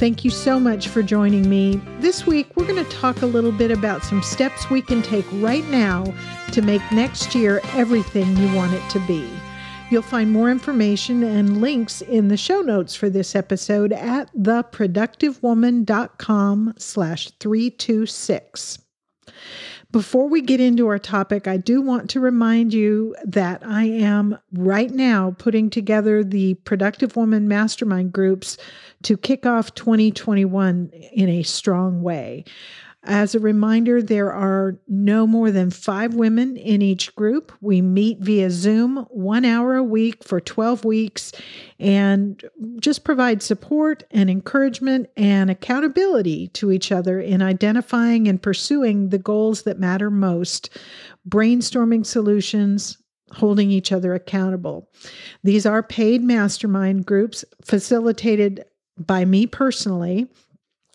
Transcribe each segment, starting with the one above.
Thank you so much for joining me. This week, we're going to talk a little bit about some steps we can take right now to make next year everything you want it to be. You'll find more information and links in the show notes for this episode at theproductivewoman.com slash 326. Before we get into our topic, I do want to remind you that I am right now putting together the Productive Woman Mastermind groups to kick off 2021 in a strong way. As a reminder, there are no more than five women in each group. We meet via Zoom one hour a week for 12 weeks and just provide support and encouragement and accountability to each other in identifying and pursuing the goals that matter most, brainstorming solutions, holding each other accountable. These are paid mastermind groups facilitated by me personally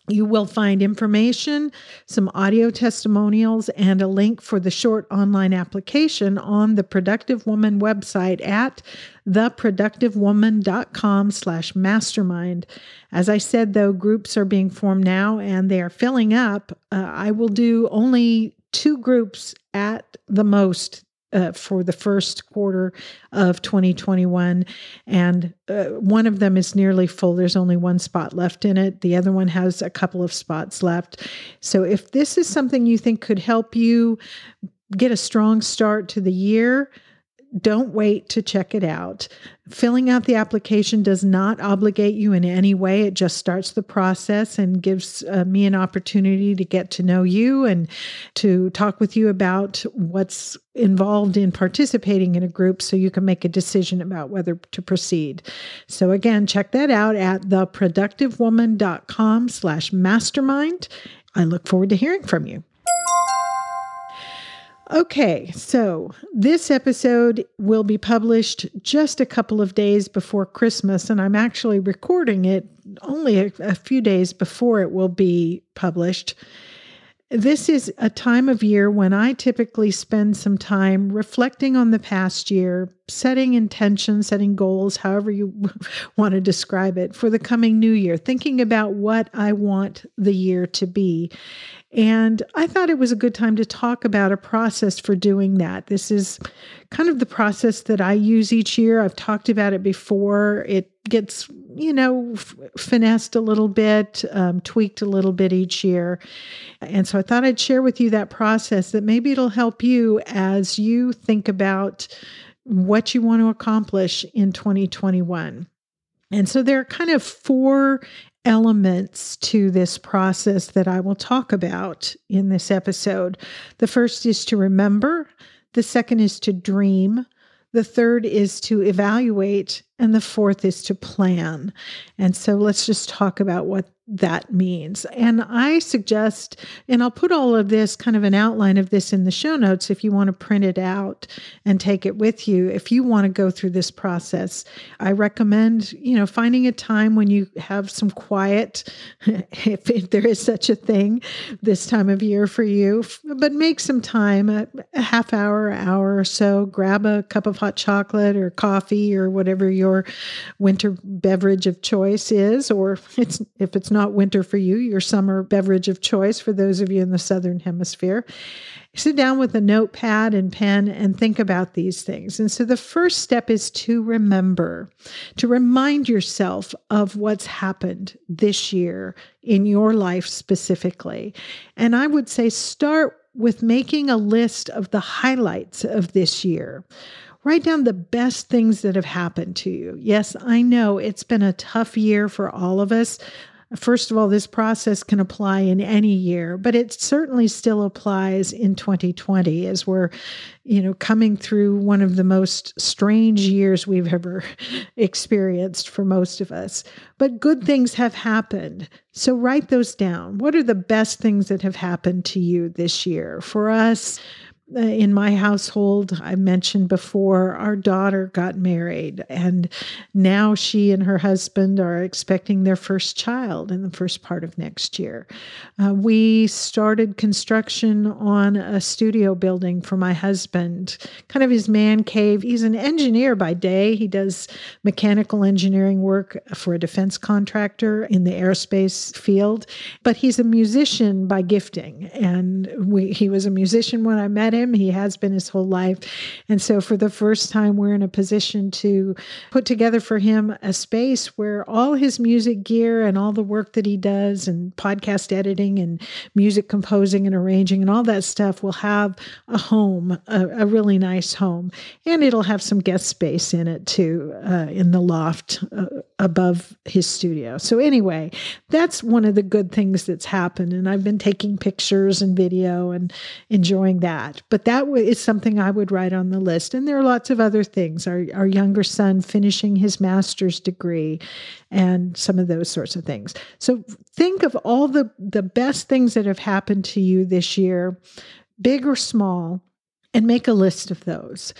you will find information, some audio testimonials, and a link for the short online application on the Productive Woman website at theproductivewoman.com slash mastermind. As I said, though, groups are being formed now and they are filling up. Uh, I will do only two groups at the most uh, for the first quarter of 2021. And uh, one of them is nearly full. There's only one spot left in it. The other one has a couple of spots left. So if this is something you think could help you get a strong start to the year, don't wait to check it out. Filling out the application does not obligate you in any way. It just starts the process and gives uh, me an opportunity to get to know you and to talk with you about what's involved in participating in a group so you can make a decision about whether to proceed. So again, check that out at theproductivewoman.com slash mastermind. I look forward to hearing from you. Okay, so this episode will be published just a couple of days before Christmas, and I'm actually recording it only a, a, few days before it will be published. This is a time of year when I typically spend some time reflecting on the past year, setting intentions, setting goals, however you want to describe it, for the coming new year, thinking about what I want the year to be. And I thought it was a good time to talk about a process for doing that. This is kind of the process that I use each year. I've talked about it before. It gets, you know, finessed a little bit, um, tweaked a little bit each year. And so I thought I'd share with you that process that maybe it'll help you as you think about what you want to accomplish in 2021. And so there are kind of four elements to this process that I will talk about in this episode. The first is to remember, the second is to dream, the third is to evaluate, and the fourth is to plan. And so let's just talk about what that means. And I suggest, and I'll put all of this kind of an outline of this in the show notes if you want to print it out and take it with you. If you want to go through this process, I recommend, you know, finding a time when you have some quiet, if, if there is such a thing this time of year for you, but make some time, a, a half hour, hour or so, grab a cup of hot chocolate or coffee or whatever your winter beverage of choice is, or it's if it's not winter for you, your summer beverage of choice for those of you in the Southern Hemisphere. Sit down with a notepad and pen and think about these things. And so the first step is to remember, to remind yourself of what's happened this year in your life specifically. And I would say start with making a list of the highlights of this year. Write down the best things that have happened to you. Yes, I know it's been a tough year for all of us. First of all, this process can apply in any year, but it certainly still applies in 2020 as we're, you know, coming through one of the most strange years we've ever experienced for most of us. But good things have happened. So write those down. What are the best things that have happened to you this year? For us, in my household, I mentioned before, our daughter got married, and now she and her husband are expecting their first child in the first part of next year. Uh, we started construction on a studio building for my husband, kind of his man cave. He's an engineer by day, he does mechanical engineering work for a defense contractor in the aerospace field, but he's a musician by gifting. And we, he was a musician when I met him. He has been his whole life. And so, for the first time, we're in a position to put together for him a space where all his music gear and all the work that he does, and podcast editing and music composing and arranging and all that stuff will have a home, a, a really nice home. And it'll have some guest space in it too, uh, in the loft uh, above his studio. So, anyway, that's one of the good things that's happened. And I've been taking pictures and video and enjoying that. But that is something I would write on the list. And there are lots of other things. Our, our younger son finishing his master's degree and some of those sorts of things. So, think of all the, the best things that have happened to you this year, big or small, and make a list of those.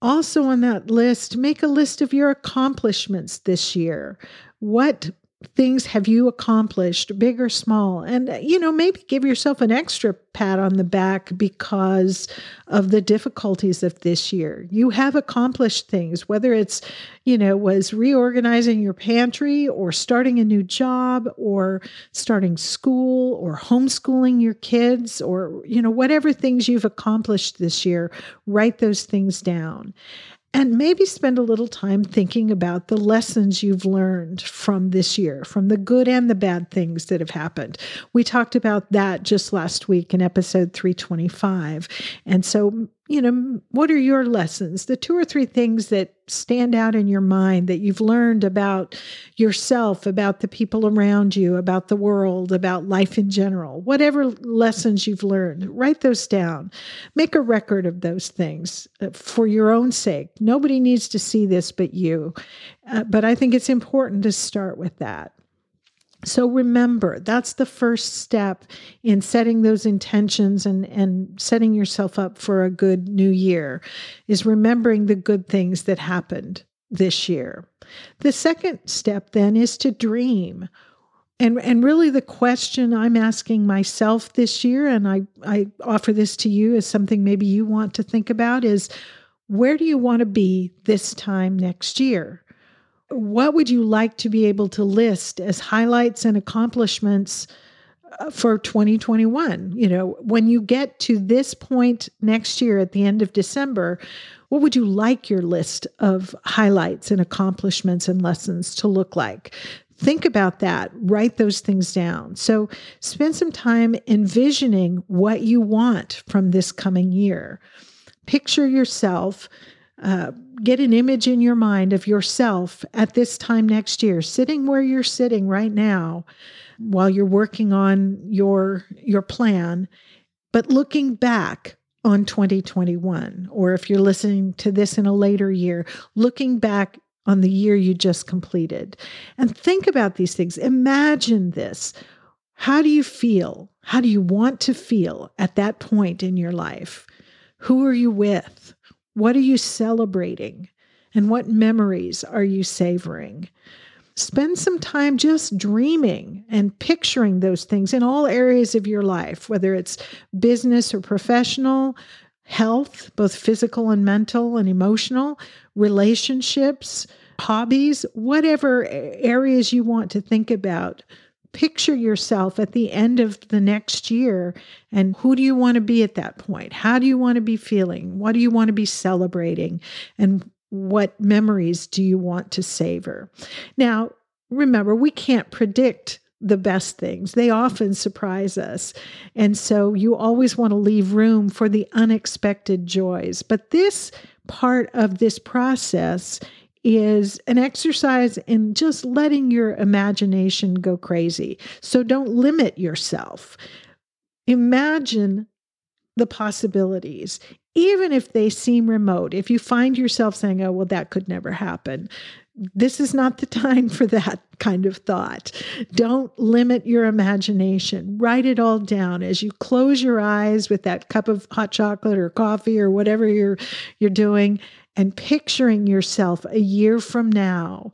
Also, on that list, make a list of your accomplishments this year. What things have you accomplished, big or small? And, uh, you know, maybe give yourself an extra pat on the back because of the difficulties of this year. You have accomplished things, whether it's, you know, was reorganizing your pantry or starting a new job or starting school or homeschooling your kids or, you know, whatever things you've accomplished this year, write those things down. And maybe spend a little time thinking about the lessons you've learned from this year, from the good and the bad things that have happened. We talked about that just last week in episode 325. And so you know, what are your lessons? The two or three things that stand out in your mind that you've learned about yourself, about the people around you, about the world, about life in general, whatever lessons you've learned, write those down. Make a record of those things uh, for your own sake. Nobody needs to see this but you. Uh, but I think it's important to start with that. So remember, that's the first step in setting those intentions and, and setting yourself up for a good new year is remembering the good things that happened this year. The second step then is to dream. And, and really the question I'm asking myself this year, and I, I offer this to you as something maybe you want to think about, is where do you want to be this time next year? What would you like to be able to list as highlights and accomplishments uh, for 2021? You know, when you get to this point next year at the end of December, what would you like your list of highlights and accomplishments and lessons to look like? Think about that, write those things down. So, spend some time envisioning what you want from this coming year. Picture yourself uh, get an image in your mind of yourself at this time next year, sitting where you're sitting right now while you're working on your your plan, but looking back on 2021 or if you're listening to this in a later year, looking back on the year you just completed. And think about these things. Imagine this. How do you feel? How do you want to feel at that point in your life? Who are you with? What are you celebrating? And what memories are you savoring? Spend some time just dreaming and picturing those things in all areas of your life, whether it's business or professional, health, both physical and mental and emotional, relationships, hobbies, whatever areas you want to think about picture yourself at the end of the next year and who do you want to be at that point? How do you want to be feeling? What do you want to be celebrating? And what memories do you want to savor? Now, remember, we can't predict the best things. They often surprise us. And so you always want to leave room for the unexpected joys. But this part of this process is an exercise in just letting your imagination go crazy. So don't limit yourself. Imagine the possibilities, even if they seem remote. If you find yourself saying, oh, well, that could never happen, this is not the time for that kind of thought. Don't limit your imagination. Write it all down as you close your eyes with that cup of hot chocolate or coffee or whatever you're you're doing and picturing yourself a year from now.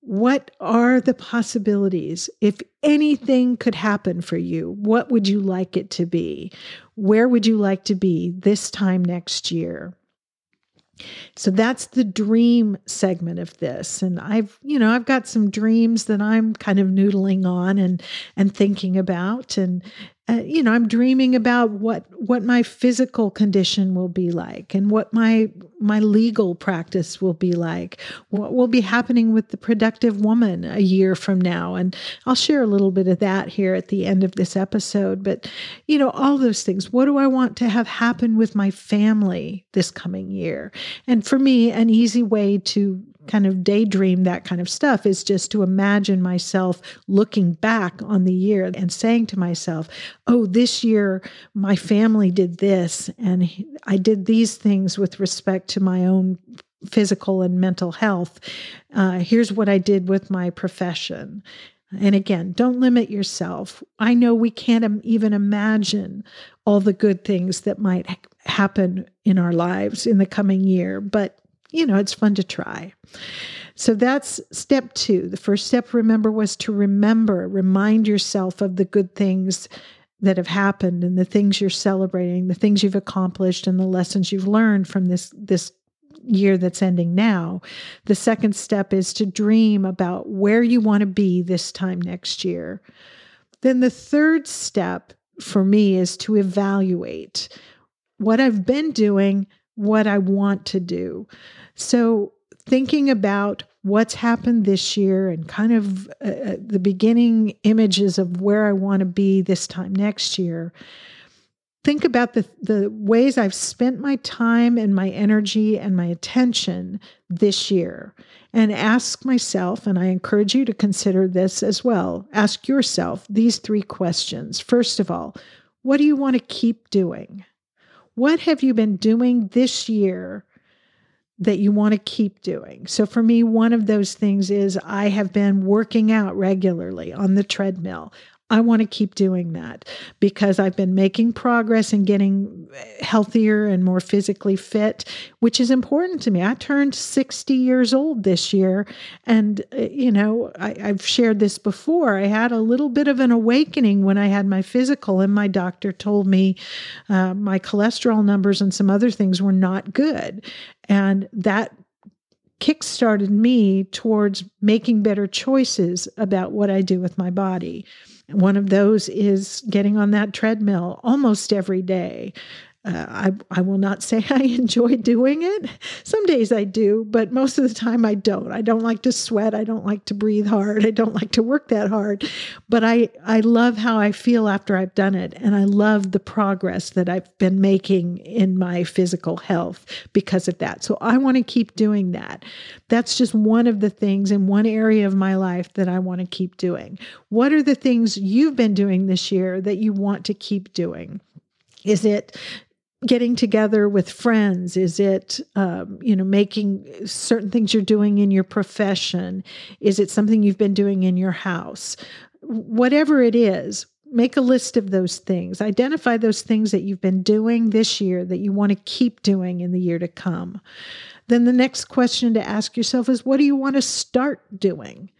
What are the possibilities? If anything could happen for you, what would you like it to be? Where would you like to be this time next year? So that's the dream segment of this. And I've, you know, I've got some dreams that I'm kind of noodling on and and thinking about and uh, you know i'm dreaming about what what my physical condition will be like and what my my legal practice will be like what will be happening with the productive woman a year from now. And i'll share a little bit of that here at the end of this episode. But you know all those things what do i want to have happen with my family this coming year? And for me an easy way to kind of daydream that kind of stuff is just to imagine myself looking back on the year and saying to myself, oh, this year my family did this, and I did these things with respect to my own physical and mental health. Uh, here's what I did with my profession. And again, don't limit yourself. I know we can't even imagine all the good things that might happen in our lives in the coming year, but you know, it's fun to try. So that's step two. The first step, remember, was to remember, remind yourself of the good things that have happened and the things you're celebrating, the things you've accomplished, and the lessons you've learned from this this year that's ending now. The second step is to dream about where you want to be this time next year. Then the third step for me is to evaluate what I've been doing, what I want to do. So, thinking about what's happened this year and kind of uh, uh, the beginning images of where I want to be this time next year. Think about the, the ways I've spent my time and my energy and my attention this year. And ask myself, and I encourage you to consider this as well. Ask yourself these three questions. First of all, what do you want to keep doing? What have you been doing this year that you want to keep doing. So for me, one of those things is I have been working out regularly on the treadmill. I want to keep doing that because I've been making progress and getting healthier and more physically fit, which is important to me. I turned 60 years old this year. And, uh, you know, I, have shared this before. I had a little bit of an awakening when I had my physical, and my doctor told me uh, my cholesterol numbers and some other things were not good. And that kickstarted me towards making better choices about what I do with my body. One of those is getting on that treadmill almost every day. Uh, I, I will not say I enjoy doing it. Some days I do, but most of the time I don't. I don't like to sweat. I don't like to breathe hard. I don't like to work that hard. But I, I love how I feel after I've done it. And I love the progress that I've been making in my physical health because of that. So I want to keep doing that. That's just one of the things in one area of my life that I want to keep doing. What are the things you've been doing this year that you want to keep doing? Is it getting together with friends? Is it, um, you know, making certain things you're doing in your profession? Is it something you've been doing in your house? Whatever it is, make a list of those things. Identify those things that you've been doing this year that you want to keep doing in the year to come. Then the next question to ask yourself is what do you want to start doing?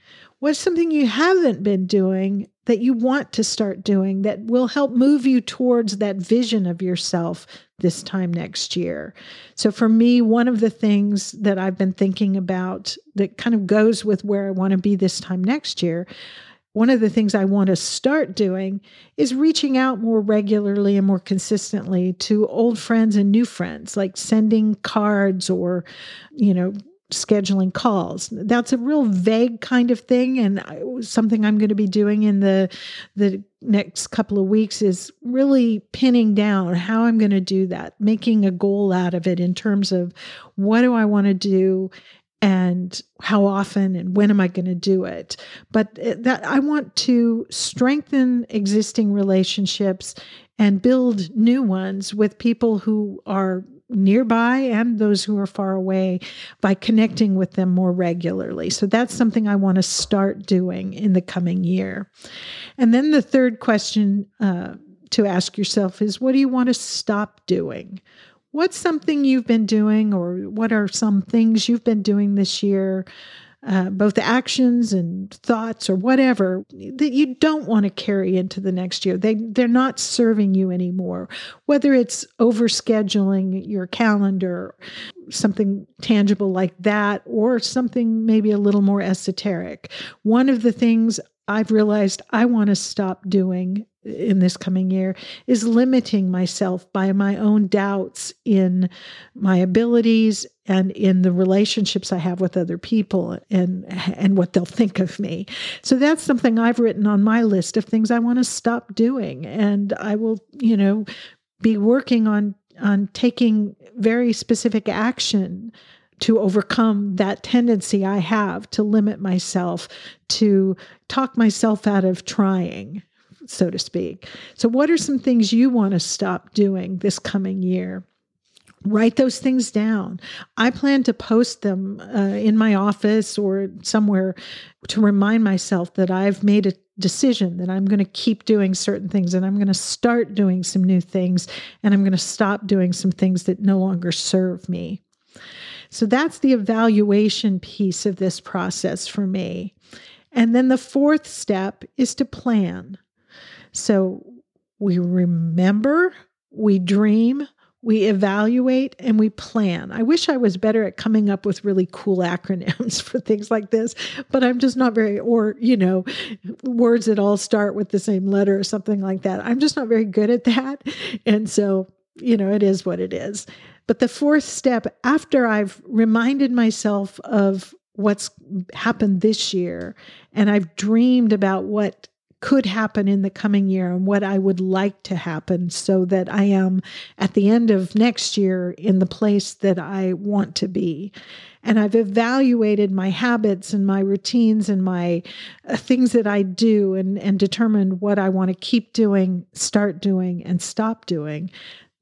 What's something you haven't been doing that you want to start doing that will help move you towards that vision of yourself this time next year? So, for me, one of the things that I've been thinking about that kind of goes with where I want to be this time next year. One of the things I want to start doing is reaching out more regularly and more consistently to old friends and new friends, like sending cards or, you know, scheduling calls. That's a real vague kind of thing, and something I'm going to be doing in the the next couple of weeks is really pinning down how I'm going to do that, making a goal out of it in terms of what do I want to do and how often and when am I going to do it. But uh, that I want to strengthen existing relationships and build new ones with people who are nearby and those who are far away by connecting with them more regularly. So that's something I want to start doing in the coming year. And then the third question uh, to ask yourself is what do you want to stop doing? What's something you've been doing, or what are some things you've been doing this year uh, both actions and thoughts or whatever that you don't want to carry into the next year. They they're not serving you anymore. Whether it's overscheduling your calendar, something tangible like that, or something maybe a little more esoteric. One of the things I've realized I want to stop doing in this coming year is limiting myself by my own doubts in my abilities and in the relationships I have with other people and and what they'll think of me. So that's something I've written on my list of things I want to stop doing and I will, you know, be working on on taking very specific action to overcome that tendency I have to limit myself, to talk myself out of trying so to speak. So, what are some things you want to stop doing this coming year? Write those things down. I plan to post them uh, in my office or somewhere to remind myself that I've made a decision that I'm going to keep doing certain things and I'm going to start doing some new things and I'm going to stop doing some things that no longer serve me. So that's the evaluation piece of this process for me. And then the fourth step is to plan. So we remember, we dream, we evaluate, and we plan. I wish I was better at coming up with really cool acronyms for things like this, but I'm just not very, or, you know, words that all start with the same letter or something like that. I'm just not very good at that. And so, you know, it is what it is. But the fourth step, after I've reminded myself of what's happened this year and I've dreamed about what could happen in the coming year and what I would like to happen so that I am at the end of next year in the place that I want to be. And I've evaluated my habits and my routines and my uh, things that I do and, and determined what I want to keep doing, start doing, and stop doing.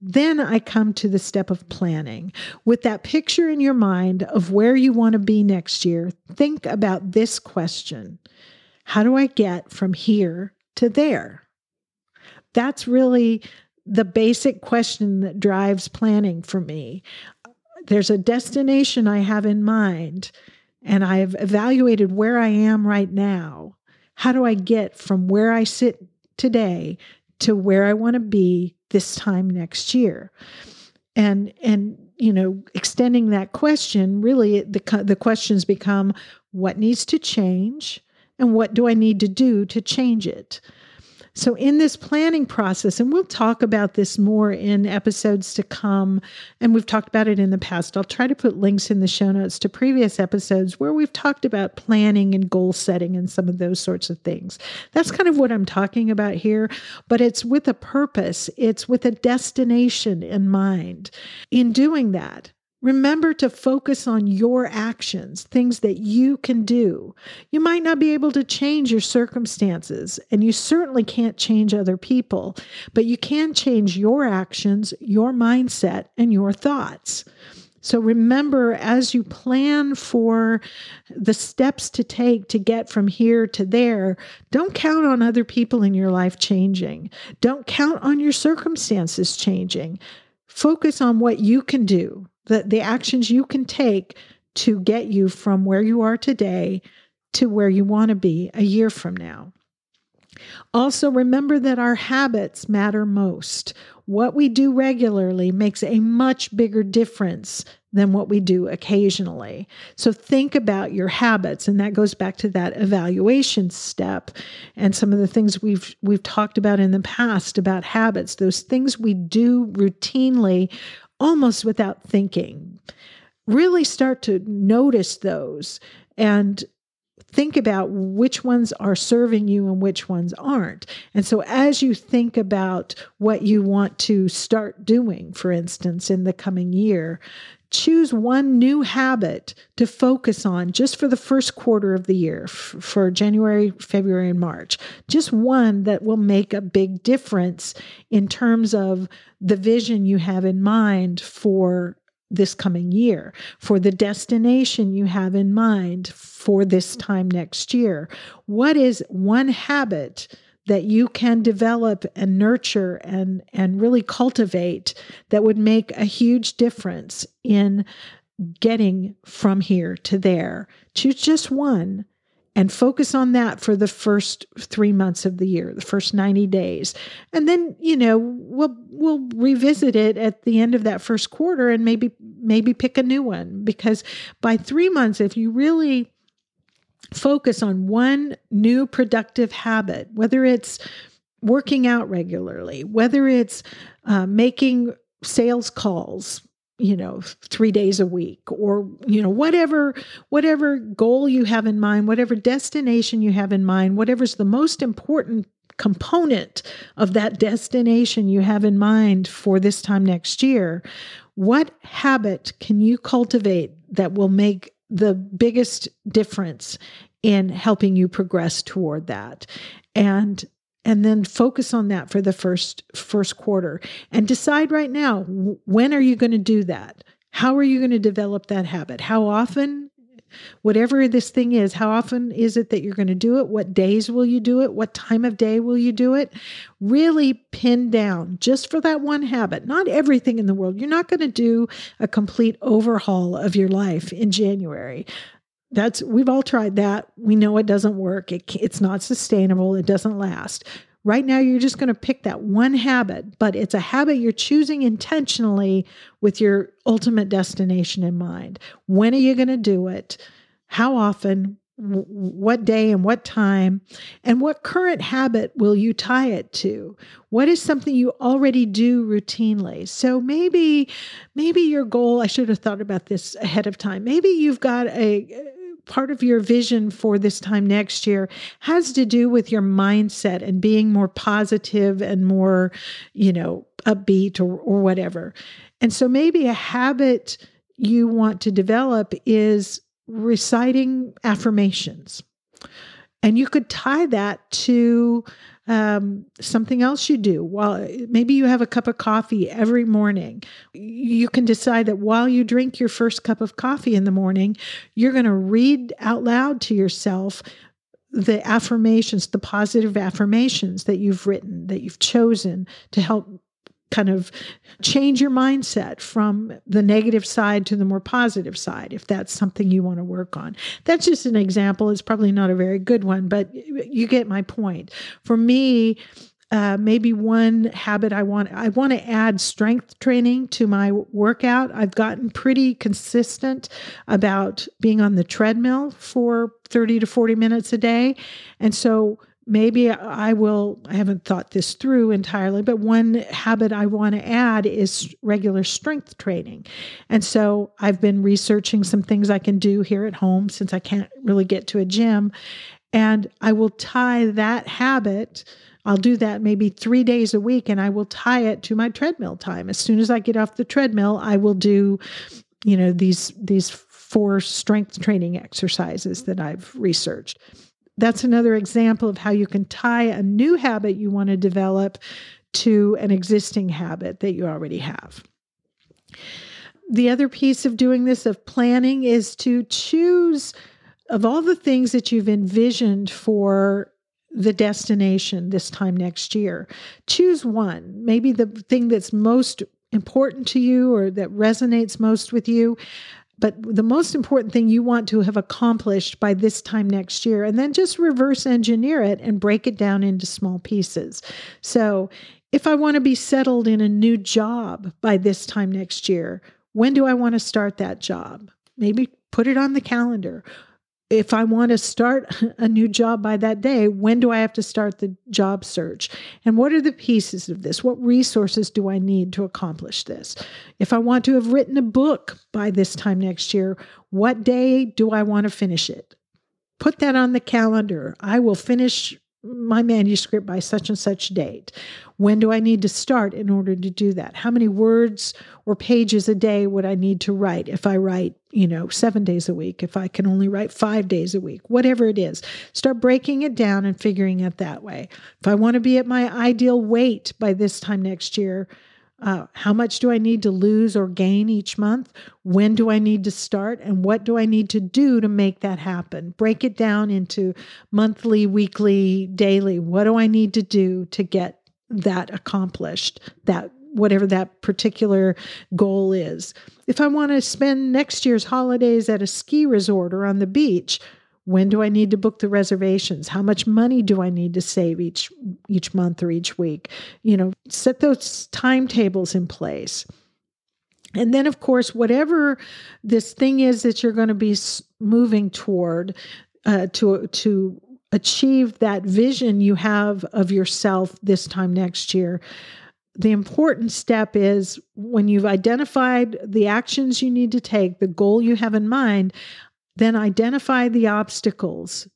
Then I come to the step of planning. With that picture in your mind of where you want to be next year, think about this question how do I get from here to there? That's really the basic question that drives planning for me. There's a destination I have in mind, and I've evaluated where I am right now. How do I get from where I sit today to where I want to be this time next year? And and you know, extending that question, really the the questions become what needs to change? And what do I need to do to change it? So, in this planning process, and we'll talk about this more in episodes to come, and we've talked about it in the past. I'll try to put links in the show notes to previous episodes where we've talked about planning and goal setting and some of those sorts of things. That's kind of what I'm talking about here, but it's with a purpose, it's with a destination in mind. In doing that, Remember to focus on your actions, things that you can do. You might not be able to change your circumstances, and you certainly can't change other people, but you can change your actions, your mindset, and your thoughts. So remember, as you plan for the steps to take to get from here to there, don't count on other people in your life changing. Don't count on your circumstances changing. Focus on what you can do the, the actions you can take to get you from where you are today to where you want to be a year from now. Also, remember that our habits matter most. What we do regularly makes a much bigger difference than what we do occasionally. So, think about your habits, and that goes back to that evaluation step and some of the things we've we've talked about in the past about habits. Those things we do routinely almost without thinking. Really start to notice those and think about which ones are serving you and which ones aren't. And so, as you think about what you want to start doing, for instance, in the coming year, choose one new habit to focus on just for the first quarter of the year, for January, February, and March. Just one that will make a big difference in terms of the vision you have in mind for this coming year, for the destination you have in mind for this time next year. What is one habit? That you can develop and nurture and and really cultivate that would make a huge difference in getting from here to there. Choose just one and focus on that for the first 3 months of the year the first 90 days. And then you know we'll we'll revisit it at the end of that first quarter and maybe maybe pick a new one because by 3 months if you really focus on one new productive habit, whether it's working out regularly, whether it's uh, making sales calls you know 3 days a week or you know whatever whatever goal you have in mind whatever destination you have in mind whatever's the most important component of that destination you have in mind for this time next year what habit can you cultivate that will make the biggest difference in helping you progress toward that. And and then focus on that for the first first quarter and decide right now when are you going to do that? How are you going to develop that habit? How often whatever this thing is how often is it that you're going to do it? What days will you do it? What time of day will you do it? Really pin down just for that one habit. Not everything in the world. You're not going to do a complete overhaul of your life in january. That's we've all tried that. We know it doesn't work. It, it's not sustainable. It doesn't last Right now, you're just going to pick that one habit, but it's a habit you're choosing intentionally with your ultimate destination in mind. When are you going to do it? How often? what day and what time and what current habit will you tie it to what is something you already do routinely so maybe maybe your goal i should have thought about this ahead of time maybe you've got a part of your vision for this time next year has to do with your mindset and being more positive and more, you know, upbeat or, or whatever. And so maybe a habit you want to develop is reciting affirmations. And you could tie that to um, something else you do. While maybe you have a cup of coffee every morning, you can decide that while you drink your first cup of coffee in the morning, you're going to read out loud to yourself the affirmations, the positive affirmations that you've written, that you've chosen to help kind of change your mindset from the negative side to the more positive side if that's something you want to work on. That's just an example. It's probably not a very good one, but you get my point. For me, uh, maybe one habit I want I want to add strength training to my workout. I've gotten pretty consistent about being on the treadmill for 30 to 40 minutes a day. And so maybe I will, I haven't thought this through entirely, but one habit I want to add is regular strength training. And so I've been researching some things I can do here at home since I can't really get to a gym. And I will tie that habit. I'll do that maybe three days a week and I will tie it to my treadmill time. As soon as I get off the treadmill, I will do, you know, these, these four strength training exercises that I've researched that's another example of how you can tie a new habit you want to develop to an existing habit that you already have. The other piece of doing this, of planning, is to choose of all the things that you've envisioned for the destination this time next year, choose one, maybe the thing that's most important to you or that resonates most with you but the most important thing you want to have accomplished by this time next year, and then just reverse engineer it and break it down into small pieces. So, if I want to be settled in a new job by this time next year, when do I want to start that job? Maybe put it on the calendar if I want to start a new job by that day, when do I have to start the job search? And what are the pieces of this? What resources do I need to accomplish this? If I want to have written a book by this time next year, what day do I want to finish it? Put that on the calendar. I will finish my manuscript by such and such date. When do I need to start in order to do that? How many words or pages a day would I need to write if I write, you know, seven days a week, if I can only write five days a week, whatever it is? Start breaking it down and figuring it that way. If I want to be at my ideal weight by this time next year, uh, how much do I need to lose or gain each month? When do I need to start? And what do I need to do to make that happen? Break it down into monthly, weekly, daily. What do I need to do to get that accomplished? That whatever that particular goal is. If I want to spend next year's holidays at a ski resort or on the beach, when do I need to book the reservations? How much money do I need to save each each month or each week? You know, set those timetables in place. And then, of course, whatever this thing is that you're going to be moving toward uh, to to achieve that vision you have of yourself this time next year, the important step is when you've identified the actions you need to take, the goal you have in mind, then identify the obstacles.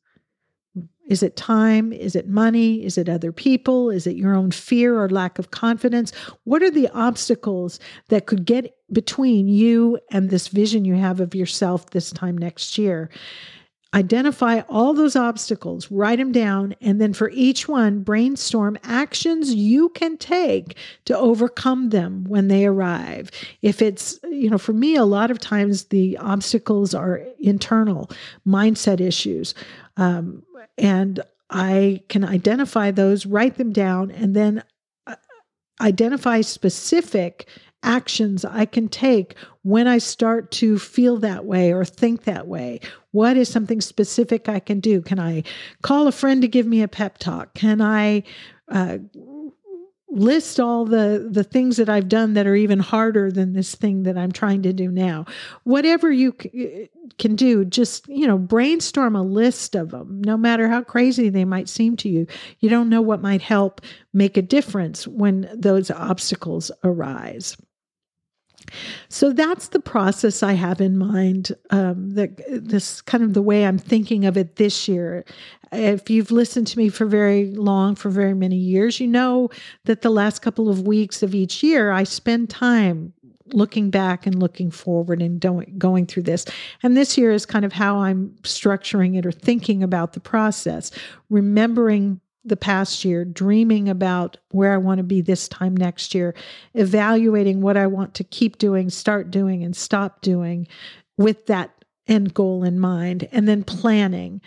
Is it time? Is it money? Is it other people? Is it your own fear or lack of confidence? What are the obstacles that could get between you and this vision you have of yourself this time next year? Identify all those obstacles, write them down, and then for each one, brainstorm actions you can take to overcome them when they arrive. If it's, you know, for me, a lot of times the obstacles are internal mindset issues. Um, and I can identify those, write them down, and then uh, identify specific actions I can take when I start to feel that way or think that way? What is something specific I can do? Can I call a friend to give me a pep talk? Can I uh, list all the the things that I've done that are even harder than this thing that I'm trying to do now? Whatever you c- can do, just you know, brainstorm a list of them. No matter how crazy they might seem to you, you don't know what might help make a difference when those obstacles arise. So that's the process I have in mind. Um, that this kind of the way I'm thinking of it this year. If you've listened to me for very long, for very many years, you know that the last couple of weeks of each year, I spend time looking back and looking forward and going through this. And this year is kind of how I'm structuring it or thinking about the process, remembering the past year, dreaming about where I want to be this time next year, evaluating what I want to keep doing, start doing, and stop doing with that end goal in mind, and then planning.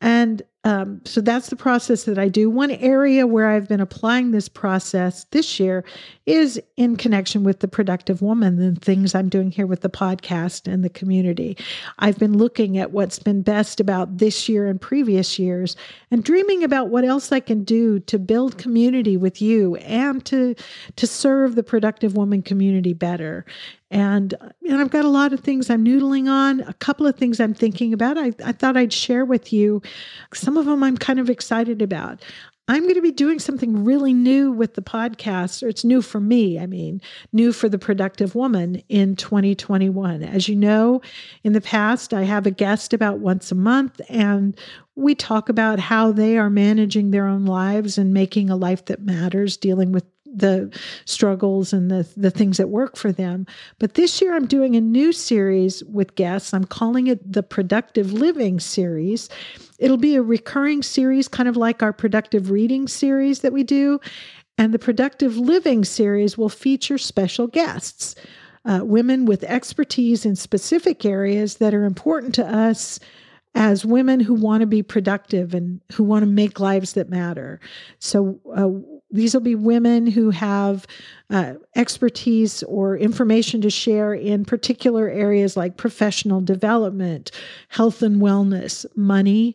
And um, so that's the process that I do. One area where I've been applying this process this year is in connection with the productive woman and things I'm doing here with the podcast and the community. I've been looking at what's been best about this year and previous years and dreaming about what else I can do to build community with you and to to serve the productive woman community better. And, and I've got a lot of things I'm noodling on, a couple of things I'm thinking about. I, I thought I'd share with you. Some of them I'm kind of excited about. I'm going to be doing something really new with the podcast, or it's new for me, I mean, new for the productive woman in 2021. As you know, in the past, I have a guest about once a month, and we talk about how they are managing their own lives and making a life that matters, dealing with the struggles and the the things that work for them. But this year I'm doing a new series with guests. I'm calling it the Productive Living series. It'll be a recurring series kind of like our productive reading series that we do, and the Productive Living series will feature special guests. Uh, women with expertise in specific areas that are important to us as women who want to be productive and who want to make lives that matter. So, uh, these will be women who have uh, expertise or information to share in particular areas like professional development, health and wellness, money,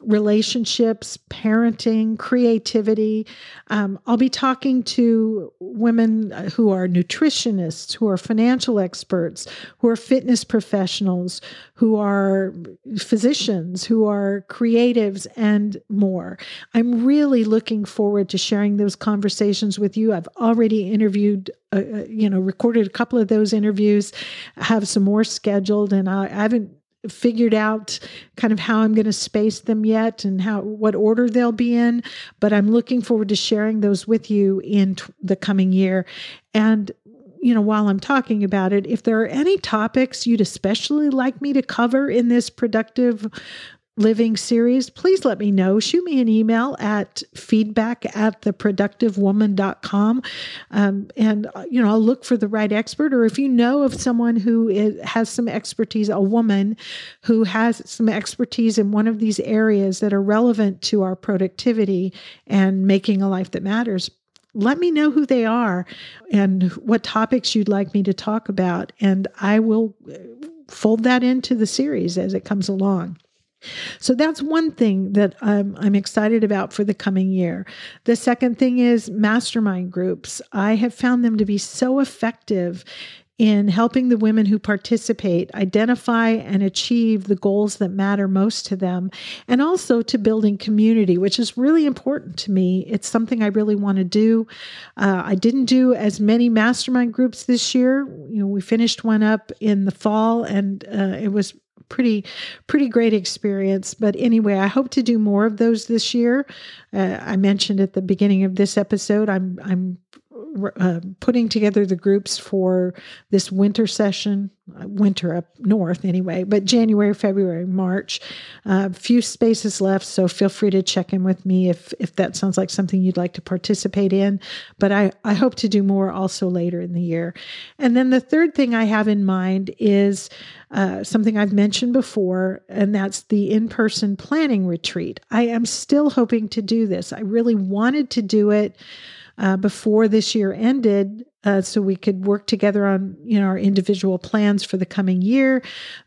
relationships, parenting, creativity. Um, I'll be talking to women who are nutritionists, who are financial experts, who are fitness professionals, who are physicians, who are creatives, and more. I'm really looking forward to sharing those conversations with you. I've already interviewed uh, uh you know, recorded a couple of those interviews, have some more scheduled, and I, I haven't figured out kind of how I'm going to space them yet and how what order they'll be in, but I'm looking forward to sharing those with you in t- the coming year. And you know, while I'm talking about it, if there are any topics you'd especially like me to cover in this productive living series, please let me know. Shoot me an email at feedback at theproductivewoman.com. Um, and, uh, you know, I'll look for the right expert. Or if you know of someone who is, has some expertise, a woman who has some expertise in one of these areas that are relevant to our productivity and making a life that matters, let me know who they are and what topics you'd like me to talk about. And I will uh, fold that into the series as it comes along. So that's one thing that I'm, I'm excited about for the coming year. The second thing is mastermind groups. I have found them to be so effective in helping the women who participate identify and achieve the goals that matter most to them, and also to building community, which is really important to me. It's something I really want to do. Uh, I didn't do as many mastermind groups this year. You know, we finished one up in the fall, and uh, it was pretty pretty great experience. But anyway i hope to do more of those this year. Uh, i mentioned at the beginning of this episode i'm i'm uh, putting together the groups for this winter session, uh, winter up north anyway, but January, February, March. A uh, few spaces left, so feel free to check in with me if if that sounds like something you'd like to participate in. But I I hope to do more also later in the year. And then the third thing I have in mind is uh, something I've mentioned before, and that's the in person planning retreat. I am still hoping to do this. I really wanted to do it uh, before this year ended uh, so we could work together on you know our individual plans for the coming year.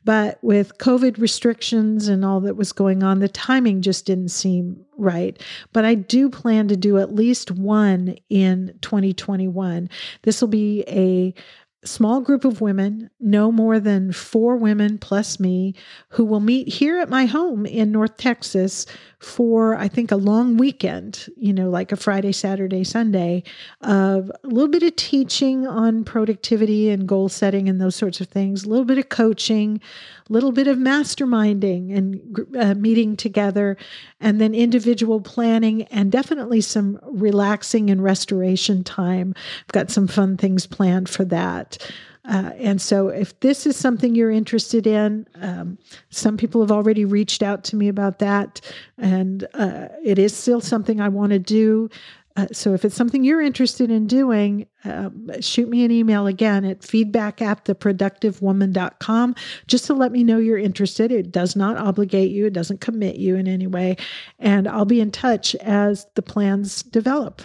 But with covid restrictions and all that was going on the timing just didn't seem right. But i do plan to do at least one in 2021 this will be a small group of women, no more than four women plus me, who will meet here at my home in North Texas for, I think, a long weekend, you know, like a Friday, Saturday, Sunday, of a little bit of teaching on productivity and goal setting and those sorts of things, a little bit of coaching, a little bit of masterminding and uh, meeting together, and then individual planning, and definitely some relaxing and restoration time. I've got some fun things planned for that. Uh, and so, if this is something you're interested in, um, some people have already reached out to me about that, and uh, it is still something I want to do. Uh, so if it's something you're interested in doing, um, shoot me an email again at feedback at theproductivewoman.com just to let me know you're interested. It does not obligate you, it doesn't commit you in any way. And I'll be in touch as the plans develop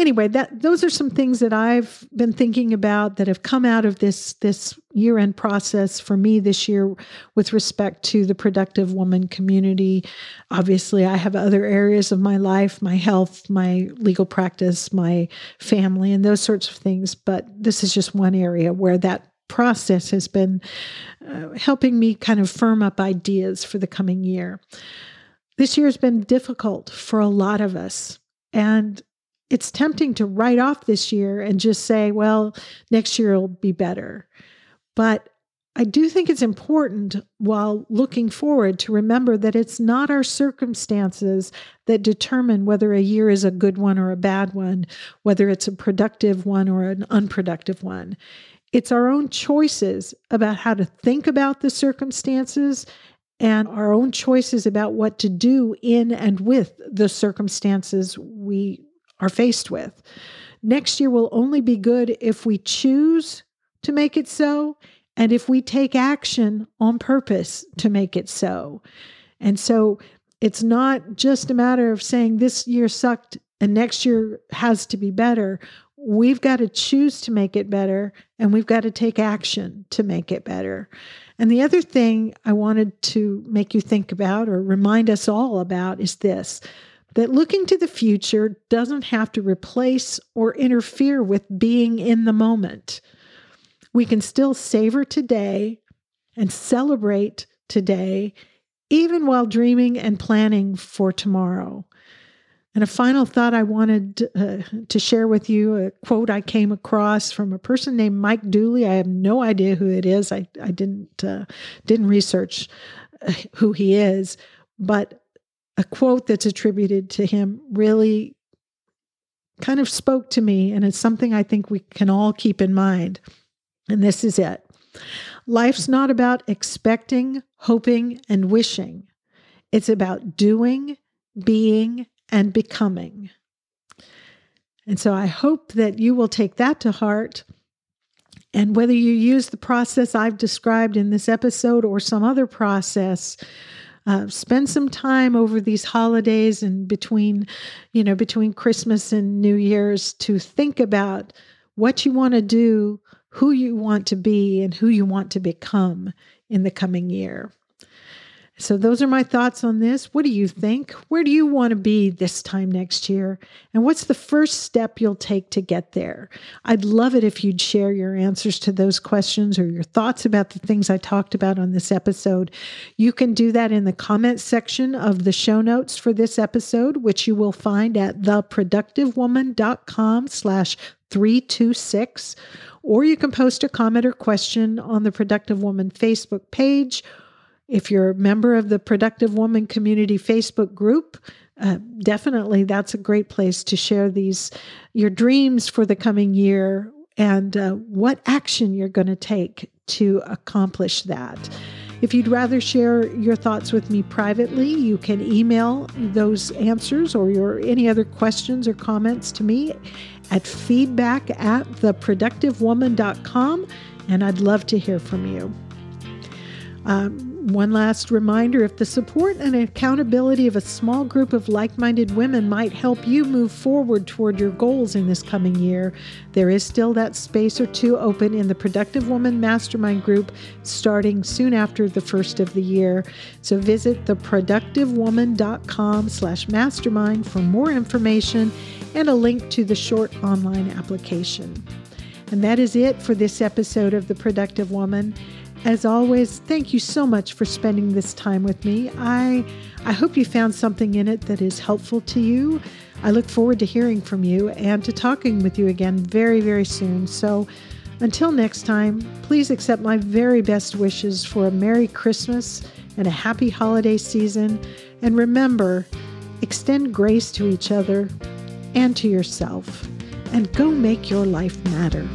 anyway, that those are some things that I've been thinking about that have come out of this this year end process for me this year with respect to the productive woman community. Obviously, I have other areas of my life, my health, my legal practice, my family, and those sorts of things. But this is just one area where that process has been uh, helping me kind of firm up ideas for the coming year. This year has been difficult for a lot of us. And it's tempting to write off this year and just say, well, next year will be better. But I do think it's important while looking forward to remember that it's not our circumstances that determine whether a year is a good one or a bad one, whether it's a productive one or an unproductive one. It's our own choices about how to think about the circumstances and our own choices about what to do in and with the circumstances we are faced with. Next year will only be good if we choose to make it so and if we take action on purpose to make it so. And so it's not just a matter of saying this year sucked and next year has to be better. We've got to choose to make it better and we've got to take action to make it better. And the other thing I wanted to make you think about or remind us all about is this that looking to the future doesn't have to replace or interfere with being in the moment. We can still savor today and celebrate today, even while dreaming and planning for tomorrow. And a final thought I wanted uh, to share with you a quote I came across from a person named Mike Dooley. I have no idea who it is. I, I didn't uh, didn't research uh, who he is, but a quote that's attributed to him really kind of spoke to me, and it's something I think we can all keep in mind. And this is it Life's not about expecting, hoping, and wishing, it's about doing, being, and becoming. And so I hope that you will take that to heart. And whether you use the process I've described in this episode or some other process, uh, spend some time over these holidays and between, you know, between Christmas and New Year's to think about what you want to do, who you want to be, and who you want to become in the coming year. So, those are my thoughts on this. What do you think? Where do you want to be this time next year? And what's the first step you'll take to get there? I'd love it if you'd share your answers to those questions or your thoughts about the things I talked about on this episode. You can do that in the comments section of the show notes for this episode, which you will find at theproductivewoman.com slash 326. Or you can post a comment or question on the Productive Woman Facebook page if you're a member of the Productive Woman Community Facebook group, uh, definitely that's a great place to share these your dreams for the coming year and uh, what action you're going to take to accomplish that. If you'd rather share your thoughts with me privately, you can email those answers or your any other questions or comments to me at feedback at theproductivewoman.com, and I'd love to hear from you. Um, one last reminder if the support and accountability of a small group of like minded women might help you move forward toward your goals in this coming year, there is still that space or two open in the Productive Woman Mastermind group starting soon after the first of the year. So visit theproductivewoman.com slash mastermind for more information and a link to the short online application. And that is it for this episode of The Productive Woman. As always, thank you so much for spending this time with me. I I hope you found something in it that is helpful to you. I look forward to hearing from you and to talking with you again very very soon. So until next time, please accept my very best wishes for a Merry Christmas and a happy holiday season. And remember, extend grace to each other and to yourself, and go make your life matter.